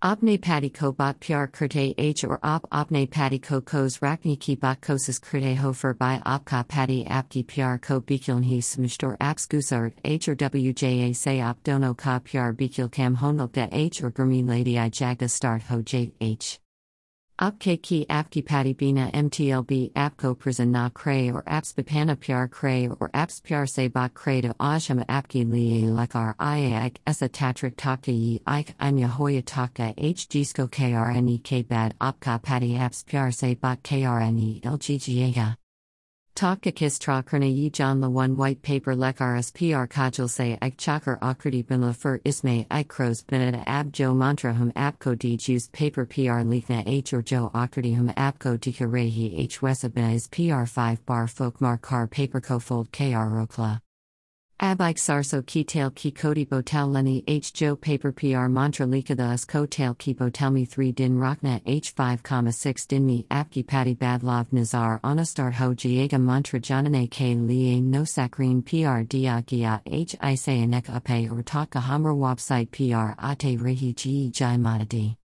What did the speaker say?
Opne pati ko bot pr krite h or op opne pati ko kos rakni ki bot kosis krite hofer by opka pati apki pr ko bikiln hi smstor apps gusart h or wja say op dono ka pr bikil kam honok de h or gurmi lady i jagda start ho j h. Upk ki apki pati bina mtlb apko prison na kray or apps bipana pyar kray or apps pyar se bot kray to ashama apki li lekar iaik esa tatrik taka yi ik imya hoya taka hgsko krne k bad opka pati apps pyar se bot krne lgga. Taka kistra krna yi john la one white paper lekaras pr kajal se ik chakar akriti bin la fur isme ik crows ab jo mantra hum apko dij used paper pr likna h or jo akriti hum apko dika rehi h wesa is pr 5 bar folk markar paper ko fold kr rokla. Abike sarso ki kodi botal leni h jo paper pr mantra likada as ko tail ki botal me 3 din rakna h 5,6 din me apki pati badlov nazar onastar ho jiega mantra janane k liye no sakrin pr dia gia h i say anek ape or taka hammer website pr ate rehi ji jai madadi.